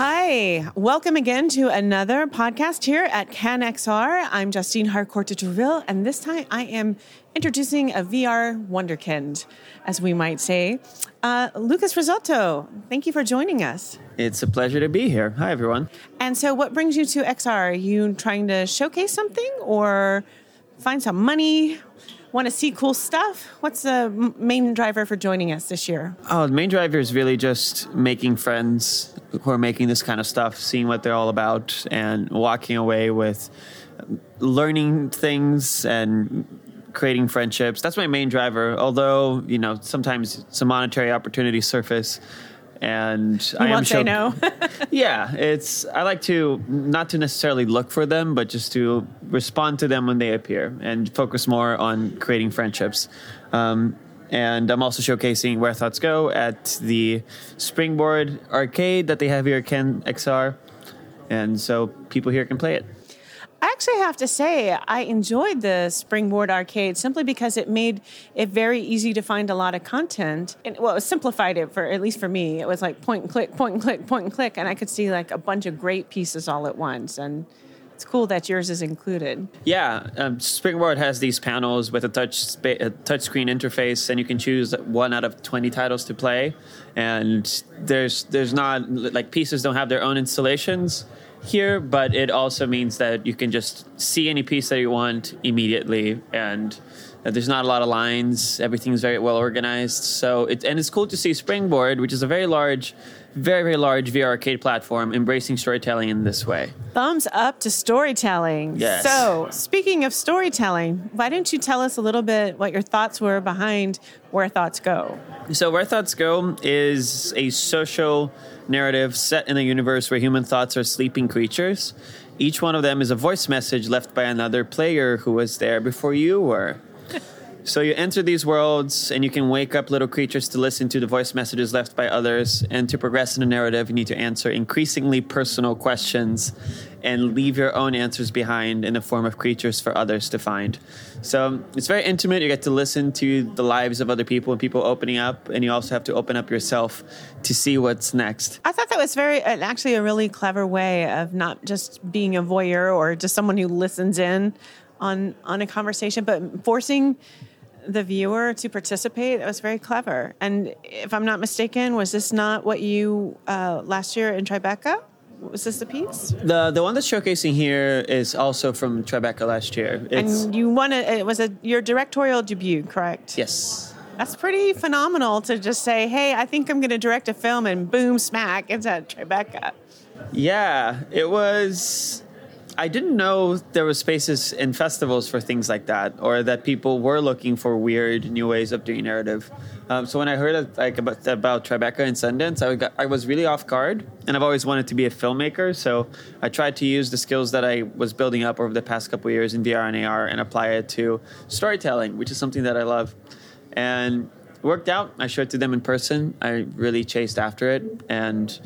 Hi, welcome again to another podcast here at Cannes XR. I'm Justine Harcourt de Treville, and this time I am introducing a VR wonderkind, as we might say. Uh, Lucas Rizzotto, thank you for joining us. It's a pleasure to be here. Hi, everyone. And so, what brings you to XR? Are you trying to showcase something or find some money? Want to see cool stuff? What's the main driver for joining us this year? Oh, the main driver is really just making friends who are making this kind of stuff, seeing what they're all about, and walking away with um, learning things and creating friendships. That's my main driver. Although, you know, sometimes some monetary opportunities surface. And You I am show- no. yeah, it's I like to not to necessarily look for them, but just to respond to them when they appear and focus more on creating friendships. Um, and I'm also showcasing Where Thoughts Go at the Springboard arcade that they have here at Cannes XR, and so people here can play it. I actually have to say, I enjoyed the Springboard Arcade simply because it made it very easy to find a lot of content. And, well, it simplified it for at least for me. It was like point and click, point and click, point and click, and I could see like a bunch of great pieces all at once. And it's cool that yours is included. Yeah, um, Springboard has these panels with a touch spa- a touchscreen interface, and you can choose one out of twenty titles to play. And there's there's not like pieces don't have their own installations here, but it also means that you can just see any piece that you want immediately, and there's not a lot of lines. Everything's very well organized. So it and it's cool to see Springboard, which is a very large, very very large VR arcade platform, embracing storytelling in this way. Thumbs up to storytelling. Yes. So, speaking of storytelling, why don't you tell us a little bit what your thoughts were behind Where Thoughts Go? So, Where Thoughts Go is a social narrative set in a universe where human thoughts are sleeping creatures. Each one of them is a voice message left by another player who was there before you were. So you enter these worlds and you can wake up little creatures to listen to the voice messages left by others. And to progress in the narrative, you need to answer increasingly personal questions and leave your own answers behind in the form of creatures for others to find. So it's very intimate. You get to listen to the lives of other people and people opening up, and you also have to open up yourself to see what's next. I thought that was very, uh, actually, a really clever way of not just being a voyeur or just someone who listens in on on a conversation, but forcing the viewer to participate. It was very clever. And if I'm not mistaken, was this not what you uh, last year in Tribeca? Was this the piece? The the one that's showcasing here is also from Tribeca last year. It's and you won it. It was a your directorial debut, correct? yes. That's pretty phenomenal to just say, "Hey, I think I'm going to direct a film," and boom, smack, it's at Tribeca. Yeah, it was. I didn't know there were spaces in festivals for things like that, or that people were looking for weird new ways of doing narrative. Um, so when I heard like about, about Tribeca and Sundance, I, got, I was really off guard, and I've always wanted to be a filmmaker. So I tried to use the skills that I was building up over the past couple years in VR and AR and apply it to storytelling, which is something that I love, and it worked out. I showed it to them in person. I really chased after it, and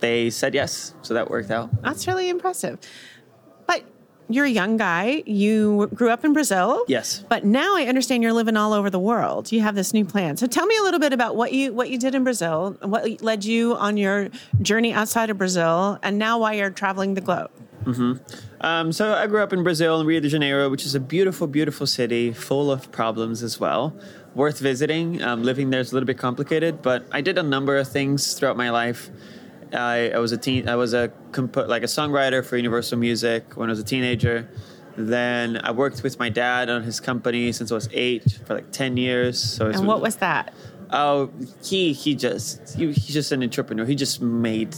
they said yes, so that worked out. That's really impressive. But you're a young guy. You grew up in Brazil. Yes. But now I understand you're living all over the world. You have this new plan. So tell me a little bit about what you what you did in Brazil, what led you on your journey outside of Brazil, and now why you're traveling the globe. Um, so I grew up in Brazil, in Rio de Janeiro, which is a beautiful, beautiful city, full of problems as well. Worth visiting. Um, living there is a little bit complicated, but I did a number of things throughout my life. I, I was a teen. I was a compo- like a songwriter for Universal Music when I was a teenager. Then I worked with my dad on his company since I was eight for like ten years. So And what was that? Oh, he he just he, he's just an entrepreneur. He just made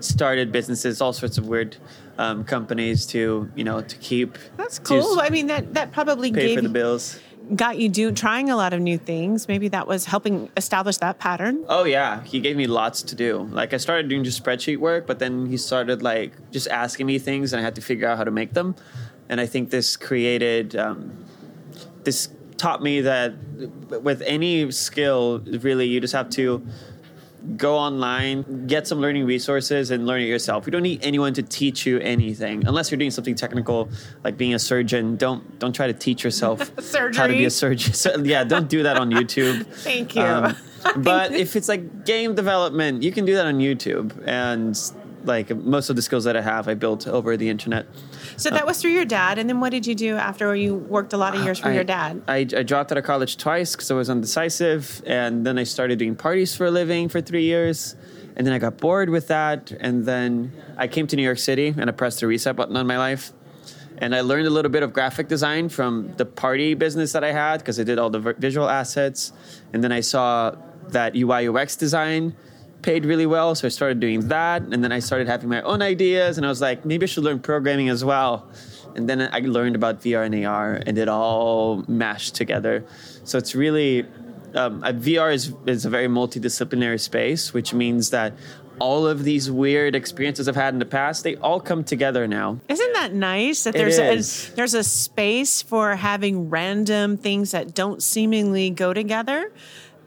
started businesses, all sorts of weird um, companies to you know to keep That's cool. I mean, that that probably pay gave for the bills. Got you do trying a lot of new things. Maybe that was helping establish that pattern. Oh yeah, he gave me lots to do. Like I started doing just spreadsheet work, but then he started like just asking me things, and I had to figure out how to make them. And I think this created um, this taught me that with any skill, really, you just have to go online, get some learning resources, and learn it yourself. You don't need anyone to teach you anything, unless you're doing something technical, like being a surgeon. Don't don't try to teach yourself how to be a surgeon. So, yeah, don't do that on YouTube. Thank you. Um, but if it's like game development, you can do that on YouTube. And like most of the skills that I have, I built over the internet. So that was through your dad, and then what did you do after you worked a lot of years for I, your dad? I, I dropped out of college twice because I was undecisive, and then I started doing parties for a living for three years, and then I got bored with that, and then I came to New York City and I pressed the reset button on my life, and I learned a little bit of graphic design from the party business that I had because I did all the vi- visual assets, and then I saw that UI UX design paid really well, so I started doing that, and then I started having my own ideas, and I was like, maybe I should learn programming as well. And then I learned about VR and AR, and it all mashed together. So it's really um, uh, VR is is a very multidisciplinary space, which means that all of these weird experiences I've had in the past, they all come together now. Isn't that nice that there's a there's a space for having random things that don't seemingly go together,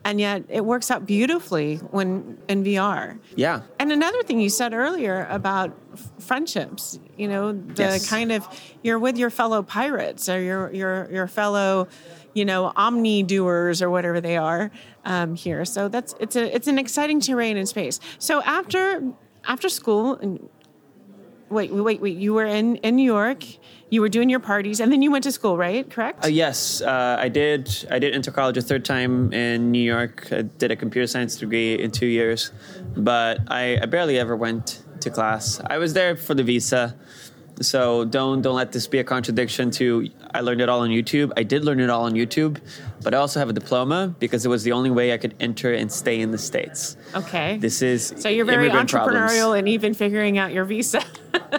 and yet it works out beautifully when in VR. Yeah. And another thing you said earlier about f- friendships, you know, the Yes. kind of you're with your fellow pirates or your your your fellow, you know, omni doers or whatever they are um, here. So that's it's a it's an exciting terrain in space. So after after school, and wait wait wait, you were in in New York, you were doing your parties, and then you went to school, right? Correct. Uh, yes, uh, I did. I did enter college a third time in New York. I did a computer science degree in two years, but I, I barely ever went to class. I was there for the visa, so don't don't let this be a contradiction to. I learned it all on YouTube. I did learn it all on YouTube, but I also have a diploma because it was the only way I could enter and stay in the states. okay. This is so you're very entrepreneurial problems. and even figuring out your visa.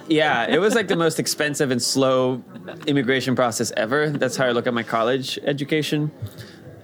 Yeah, it was like the most expensive and slow immigration process ever. That's how I look at my college education.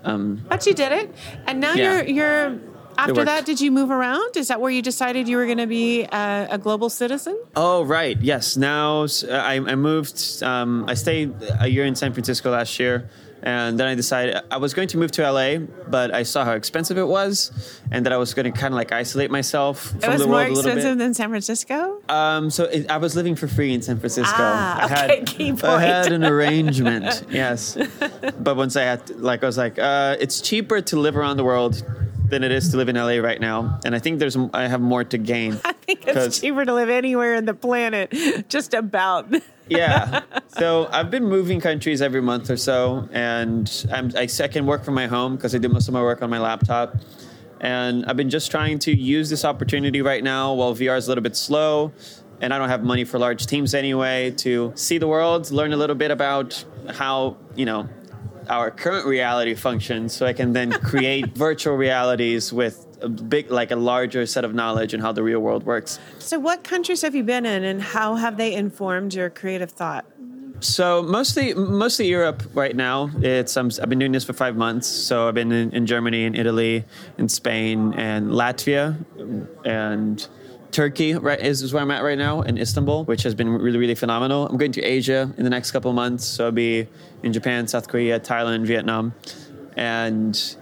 Um, but you did it, and now Yeah. you're you're. After that, did you move around? Is that where you decided you were going to be a, a global citizen? Oh right, yes. Now I moved. Um, I stayed a year in San Francisco last year, and then I decided I was going to move to LA, but I saw how expensive it was, and that I was going to kind of like isolate myself from It was the more world a little expensive bit. than San Francisco. Um, so it, I was living for free in San Francisco. Ah, I had, key I had an arrangement, yes. But once I had, like, I was like, uh, it's cheaper to live around the world than it is to live in LA right now, and I think there's I have more to gain. I think it's cheaper to live anywhere in the planet, just about. yeah. So I've been moving countries every month or so, and I'm, I, I can work from my home because I do most of my work on my laptop. And I've been just trying to use this opportunity right now while VR is a little bit slow, and I don't have money for large teams anyway to see the world, learn a little bit about how you know our current reality functions, so I can then create virtual realities with a big, like a larger set of knowledge and how the real world works. So, what countries have you been in, and how have they informed your creative thought? So mostly, mostly Europe right now. It's um, I've been doing this for five months. So I've been in, in Germany, in Italy, in Spain, and Latvia, and Turkey. Right is, is where I'm at right now in Istanbul, which has been really, really phenomenal. I'm going to Asia in the next couple months. So I'll be in Japan, South Korea, Thailand, Vietnam, and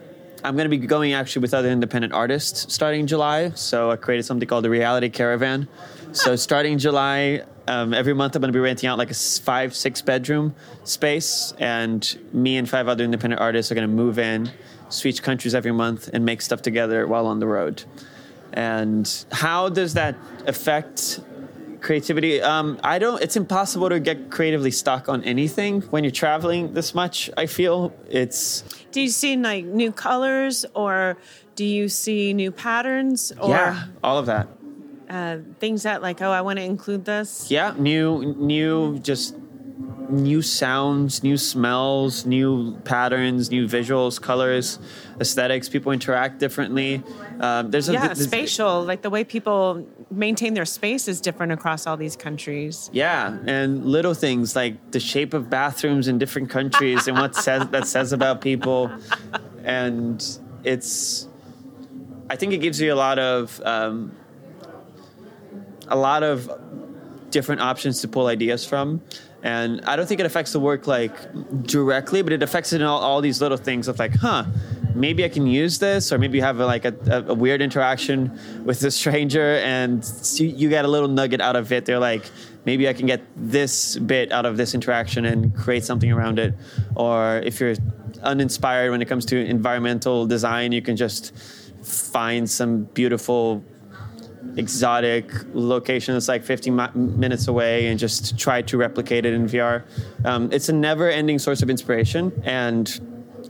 I'm going to be going actually with other independent artists starting July. So I created something called the Reality Caravan. So starting July, um, every month I'm going to be renting out like a five, six bedroom space, and me and five other independent artists are going to move in, switch countries every month, and make stuff together while on the road. And how does that affect creativity? Um, I don't. It's impossible to get creatively stuck on anything when you're traveling this much. I feel it's Do you see like new colors, or do you see new patterns, or yeah, all of that. uh, things that like, oh, I want to include this? Yeah, new, new, just new sounds, new smells, new patterns, new visuals, colors, aesthetics. People interact differently. Um, there's a Yeah, there's- spatial, like the way people maintain their space is different across all these countries. Yeah, and little things like the shape of bathrooms in different countries and what says that says about people, and it's. I think it gives you a lot of um, a lot of different options to pull ideas from. And I don't think it affects the work like directly, but it affects it in all, all these little things of like, huh, maybe I can use this, or maybe you have a, like a, a, weird interaction with a stranger, and you get a little nugget out of it. They're like, maybe I can get this bit out of this interaction and create something around it. Or if you're uninspired when it comes to environmental design, you can just find some beautiful exotic location that's like 50 mi- minutes away and just try to replicate it in VR. Um, it's a never ending source of inspiration and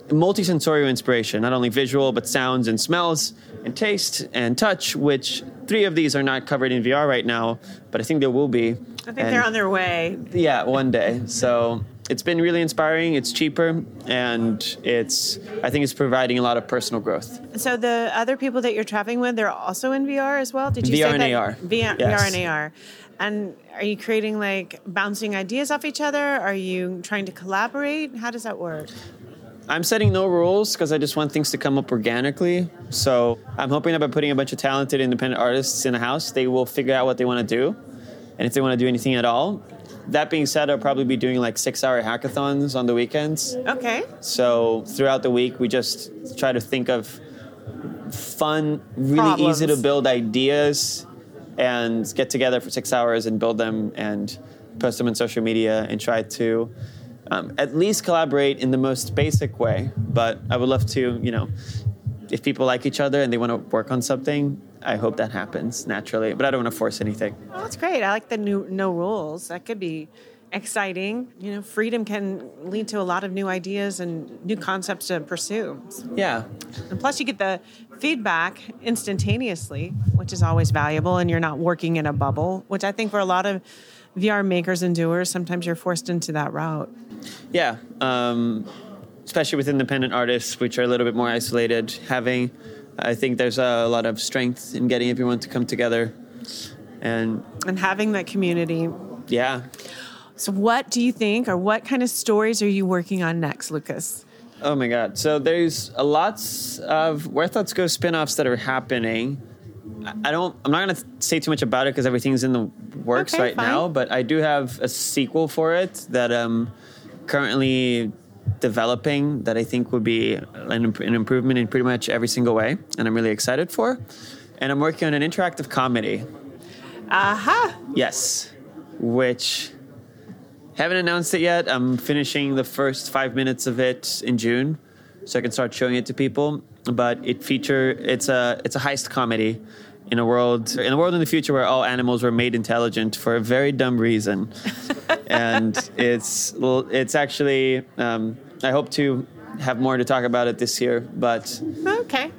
multisensorial inspiration, not only visual, but sounds and smells and taste and touch, which three of these are not covered in VR right now, but I think there will be. I think they're on their way. Yeah, one day. So it's been really inspiring. It's cheaper, and it's I think it's providing a lot of personal growth. So the other people that you're traveling with, they're also in VR as well. Did you VR say and that? AR. VR, Yes. VR and AR. And are you creating like bouncing ideas off each other? Are you trying to collaborate? How does that work? I'm setting no rules because I just want things to come up organically. So I'm hoping that by putting a bunch of talented independent artists in a house, they will figure out what they want to do, and if they want to do anything at all. That being said, I'll probably be doing like six-hour hackathons on the weekends. Okay. So throughout the week, we just try to think of fun, really Problems. easy to build ideas and get together for six hours and build them and post them on social media and try to um, at least collaborate in the most basic way. But I would love to, you know, if people like each other and they want to work on something, I hope that happens naturally. But I don't want to force anything. Oh, that's great. I like the new no rules. That could be exciting. You know, freedom can lead to a lot of new ideas and new concepts to pursue. Yeah. And plus, you get the feedback instantaneously, which is always valuable, and you're not working in a bubble, which I think for a lot of VR makers and doers, sometimes you're forced into that route. Yeah, um, especially with independent artists, which are a little bit more isolated. Having, I think there's a lot of strength in getting everyone to come together, and And having that community. yeah, So, what do you think, or what kind of stories are you working on next, Lucas? Oh my god! So there's a lots of Where Thoughts Go spin-offs that are happening. I- don't. I'm not going to say too much about it because everything's in the works Okay, right fine. now. But I do have a sequel for it that I'm currently developing that I think would be an, an improvement in pretty much every single way, and I'm really excited for. And I'm working on an interactive comedy. Aha! Yes, which haven't announced it yet. I'm finishing the first five minutes of it in June, so I can start showing it to people. But it feature it's a it's a heist comedy in a world in a world in the future where all animals were made intelligent for a very dumb reason, and it's it's actually um, I hope to have more to talk about it this year, but. Okay.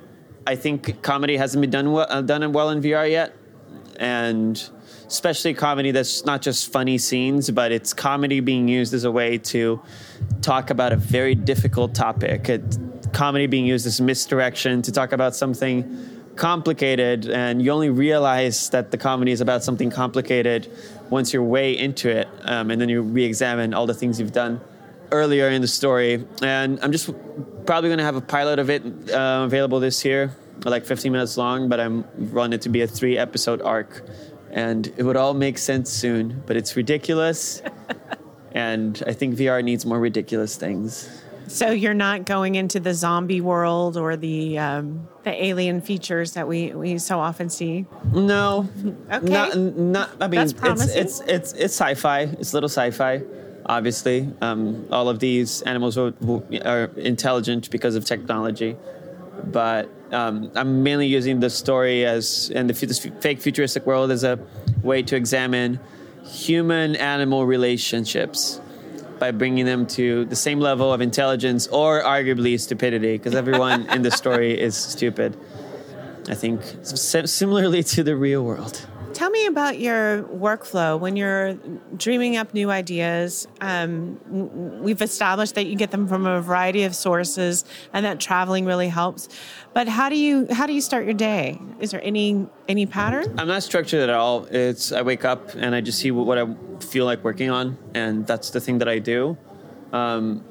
I think comedy hasn't been done well, uh, done well in VR yet, and especially comedy that's not just funny scenes, but it's comedy being used as a way to talk about a very difficult topic. It, comedy being used as misdirection to talk about something complicated, and you only realize that the comedy is about something complicated once you're way into it, um, and then you re-examine all the things you've done earlier in the story. And I'm just probably going to have a pilot of it uh, available this year, like 15 minutes long, but I'm running it to be a three episode arc. And it would all make sense soon, but it's ridiculous. and I think VR needs more ridiculous things. So you're not going into the zombie world or the um, the alien features that we, we so often see. No, Okay. not, not. I mean, it's, it's it's it's sci-fi. It's little sci-fi. Obviously, um, all of these animals are, are intelligent because of technology, but um, I'm mainly using the story as and the this fake futuristic world as a way to examine human-animal relationships by bringing them to the same level of intelligence or arguably stupidity, because everyone in the story is stupid. I think similarly to the real world. Tell me about your workflow when you're dreaming up new ideas. Um, we've established that you get them from a variety of sources, and that traveling really helps. But how do you how do you start your day? Is there any any pattern? I'm not structured at all. It's I wake up and I just see what I feel like working on, and that's the thing that I do. Um,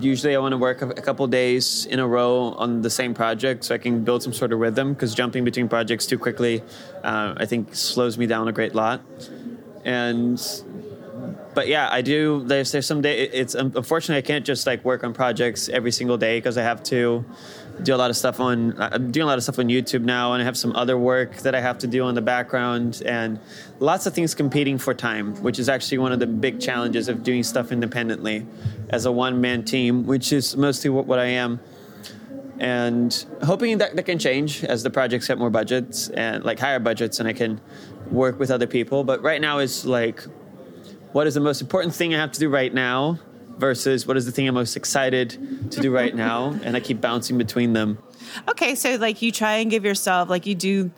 usually, I want to work a couple days in a row on the same project so I can build some sort of rhythm. Because jumping between projects too quickly, uh, I think, slows me down a great lot. And but yeah, I do. There's there's some day. It's unfortunately I can't just like work on projects every single day because I have to do a lot of stuff on. I'm doing a lot of stuff on YouTube now, and I have some other work that I have to do on the background, and lots of things competing for time, which is actually one of the big challenges of doing stuff independently as a one man team, which is mostly what, what I am and hoping that that can change as the projects get more budgets and like higher budgets and I can work with other people. But right now it's like, what is the most important thing I have to do right now versus what is the thing I'm most excited to do right now? And I keep bouncing between them. Okay, so like you try and give yourself like you do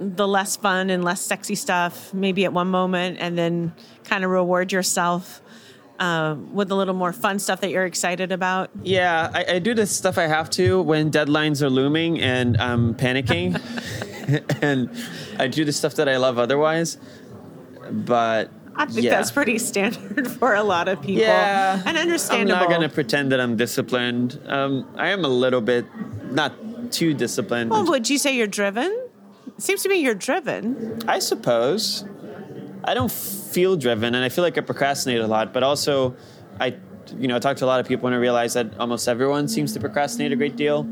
the less fun and less sexy stuff maybe at one moment and then kind of reward yourself uh, with a little more fun stuff that you're excited about? Yeah, I, I, do the stuff I have to when deadlines are looming and I'm panicking, and I do the stuff that I love otherwise. But I think yeah. that's pretty standard for a lot of people. Yeah, and understandable. I'm not going to pretend that I'm disciplined. Um, I am a little bit, not too disciplined. Well, would you say you're driven? It seems to me you're driven. I suppose. I don't feel driven, and I feel like I procrastinate a lot. But also, I, you know, I talk to a lot of people, and I realize that almost everyone seems to procrastinate a great deal.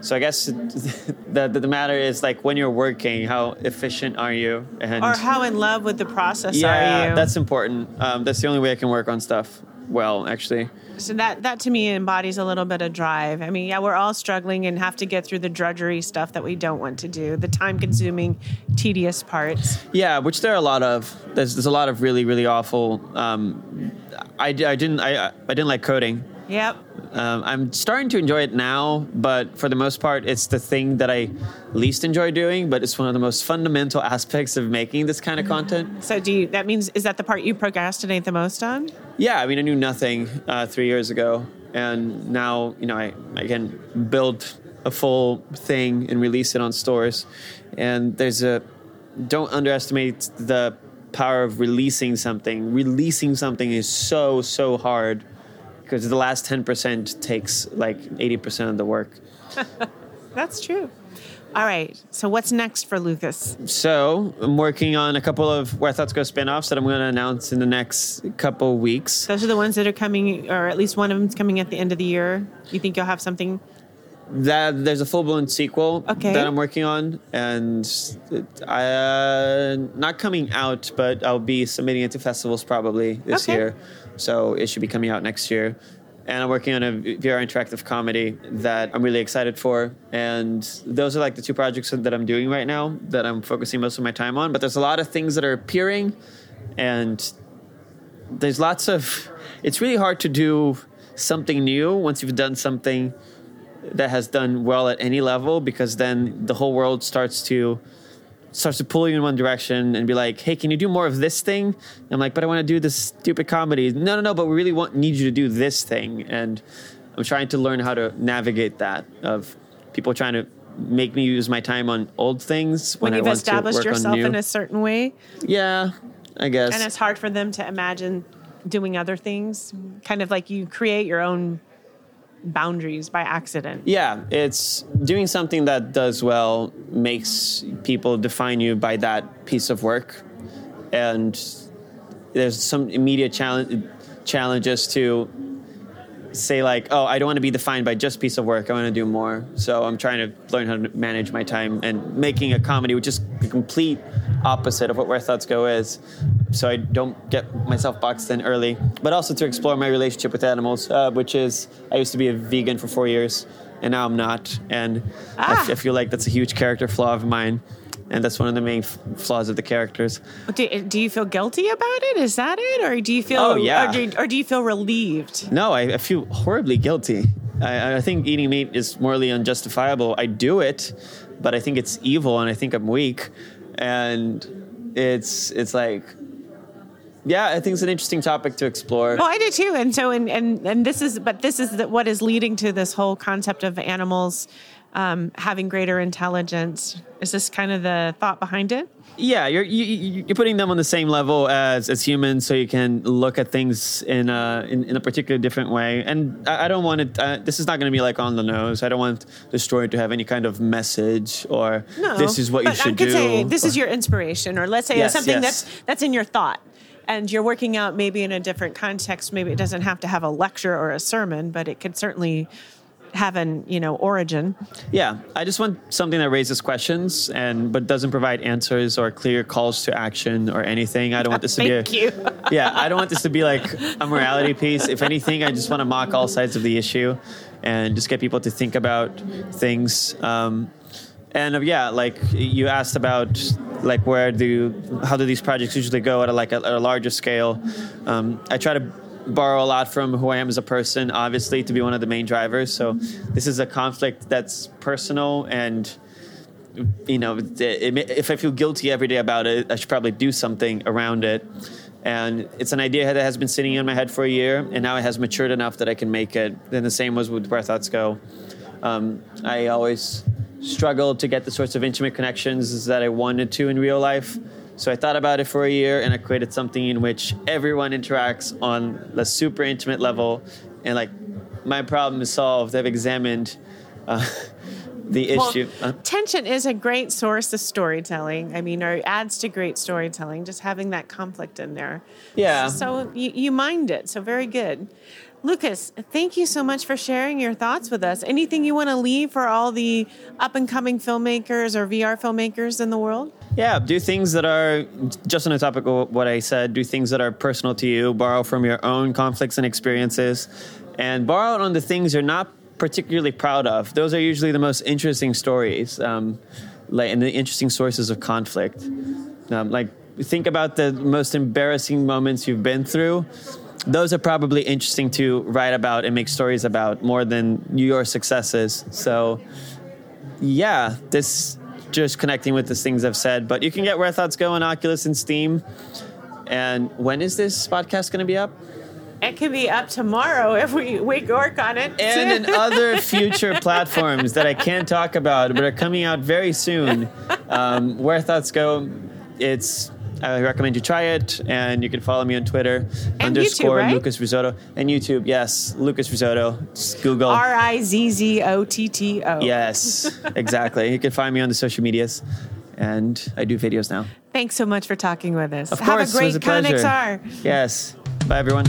So I guess the, the matter is like when you're working, how efficient are you, and or how in love with the process yeah, are you? that's important. Um, that's the only way I can work on stuff well, actually. So that that to me embodies a little bit of drive. I mean, yeah, we're all struggling and have to get through the drudgery stuff that we don't want to do, the time-consuming, tedious parts. Yeah, which there are a lot of. There's, there's a lot of really really awful. Um, I, I didn't I I didn't like coding. Yep. Um, I'm starting to enjoy it now, but for the most part, it's the thing that I least enjoy doing. But it's one of the most fundamental aspects of making this kind of content. So, do you? That means is that the part you procrastinate the most on? Yeah, I mean, I knew nothing uh, three years ago, and now you know I I can build a full thing and release it on stores. And there's a don't underestimate the power of releasing something. Releasing something is so so hard because the last 10% takes like 80% of the work. That's true. All right. So what's next for Lucas? So I'm working on a couple of Where Thoughts Go spin-offs that I'm going to announce in the next couple weeks. Those are the ones that are coming, or at least one of them's coming at the end of the year. You think you'll have something? That there's a full-blown sequel okay. that I'm working on, and I uh, not coming out, but I'll be submitting it to festivals probably this okay. year. So it should be coming out next year. And I'm working on a VR interactive comedy that I'm really excited for. And those are like the two projects that I'm doing right now that I'm focusing most of my time on. But there's a lot of things that are appearing, and there's lots of. It's really hard to do something new once you've done something that has done well at any level because then the whole world starts to starts to pull you in one direction and be like, "Hey, can you do more of this thing?" And I'm like, "But I want to do this stupid comedy." No, no, no. But we really want need you to do this thing, and I'm trying to learn how to navigate that of people trying to make me use my time on old things when, when you've I want established to work yourself on new. in a certain way. Yeah, I guess. And it's hard for them to imagine doing other things. Kind of like you create your own boundaries by accident. Yeah, it's doing something that does well makes people define you by that piece of work. And there's some immediate challenge, challenges to say like, oh, I don't want to be defined by just piece of work. I want to do more. So I'm trying to learn how to manage my time and making a comedy, which is the complete opposite of what Where Thoughts Go is. So I don't get myself boxed in early, but also to explore my relationship with animals, uh, which is I used to be a vegan for four years, and now I'm not, and ah. I, f- I feel like that's a huge character flaw of mine and that's one of the main f- flaws of the characters. Do, do, you feel guilty about it? Is that it, or do you feel? Oh yeah. Or do, or do you feel relieved? No, I, I feel horribly guilty. I, I, think eating meat is morally unjustifiable. I do it, but I think it's evil, and I think I'm weak, and it's it's like. Yeah, I think it's an interesting topic to explore. Well, I do too, and so and and and this is, but this is the, what is leading to this whole concept of animals um, having greater intelligence. Is this kind of the thought behind it? Yeah, you're you, are you are putting them on the same level as as humans, so you can look at things in a in, in a particular different way. And I, I don't want it. Uh, this is not going to be like on the nose. I don't want the story to have any kind of message or no, this is what you should do. No, I could say, this or, is your inspiration, or let's say yes, something yes. that's that's in your thought and you're working out maybe in a different context. Maybe it doesn't have to have a lecture or a sermon, but it could certainly have an you know origin. Yeah, I just want something that raises questions and but doesn't provide answers or clear calls to action or anything. I don't want this to Thank be you. yeah, I don't want this to be like a morality piece. If anything, I just want to mock all sides of the issue and just get people to think about things. Um, and uh, yeah, like you asked about like where do how do these projects usually go at a, like a, at a larger scale? Um, I try to borrow a lot from who I am as a person, obviously, to be one of the main drivers. So this is a conflict that's personal and you know, if I feel guilty every day about it, I should probably do something around it. And it's an idea that has been sitting in my head for a year, and now it has matured enough that I can make it. And the same was with Where Thoughts Go. Um, I always struggled to get the sorts of intimate connections that I wanted to in real life. So I thought about it for a year, and I created something in which everyone interacts on a super intimate level, and like my problem is solved. I've examined. Uh, the Well, issue. Uh, tension is a great source of storytelling. I mean, or adds to great storytelling, just having that conflict in there. Yeah. So you, you mind it. So very good. Lucas, thank you so much for sharing your thoughts with us. Anything you want to leave for all the up and coming filmmakers or VR filmmakers in the world? Yeah, do things that are just on the topic of what I said. Do things that are personal to you. Borrow from your own conflicts and experiences, and borrow on the things you're not particularly proud of. Those are usually the most interesting stories, um, like and the interesting sources of conflict. Um, like think about the most embarrassing moments you've been through. Those are probably interesting to write about and make stories about more than your successes. So, yeah, this just connecting with the things I've said. But you can get Where Thoughts Go on Oculus and Steam. And when is this podcast going to be up? It could be up tomorrow if we, we work on it. and in other future platforms that I can't talk about, but are coming out very soon. Um, where thoughts go, it's I recommend you try it, and you can follow me on Twitter And underscore YouTube, right? Lucas Rizzotto and YouTube. Yes, Lucas Rizzotto. Just Google. R I Z Z O T T O. yes, exactly. You can find me on the social medias, and I do videos now. Thanks so much for talking with us. Of Have course, a great pleasure. Cannes XR. Yes. Bye, everyone.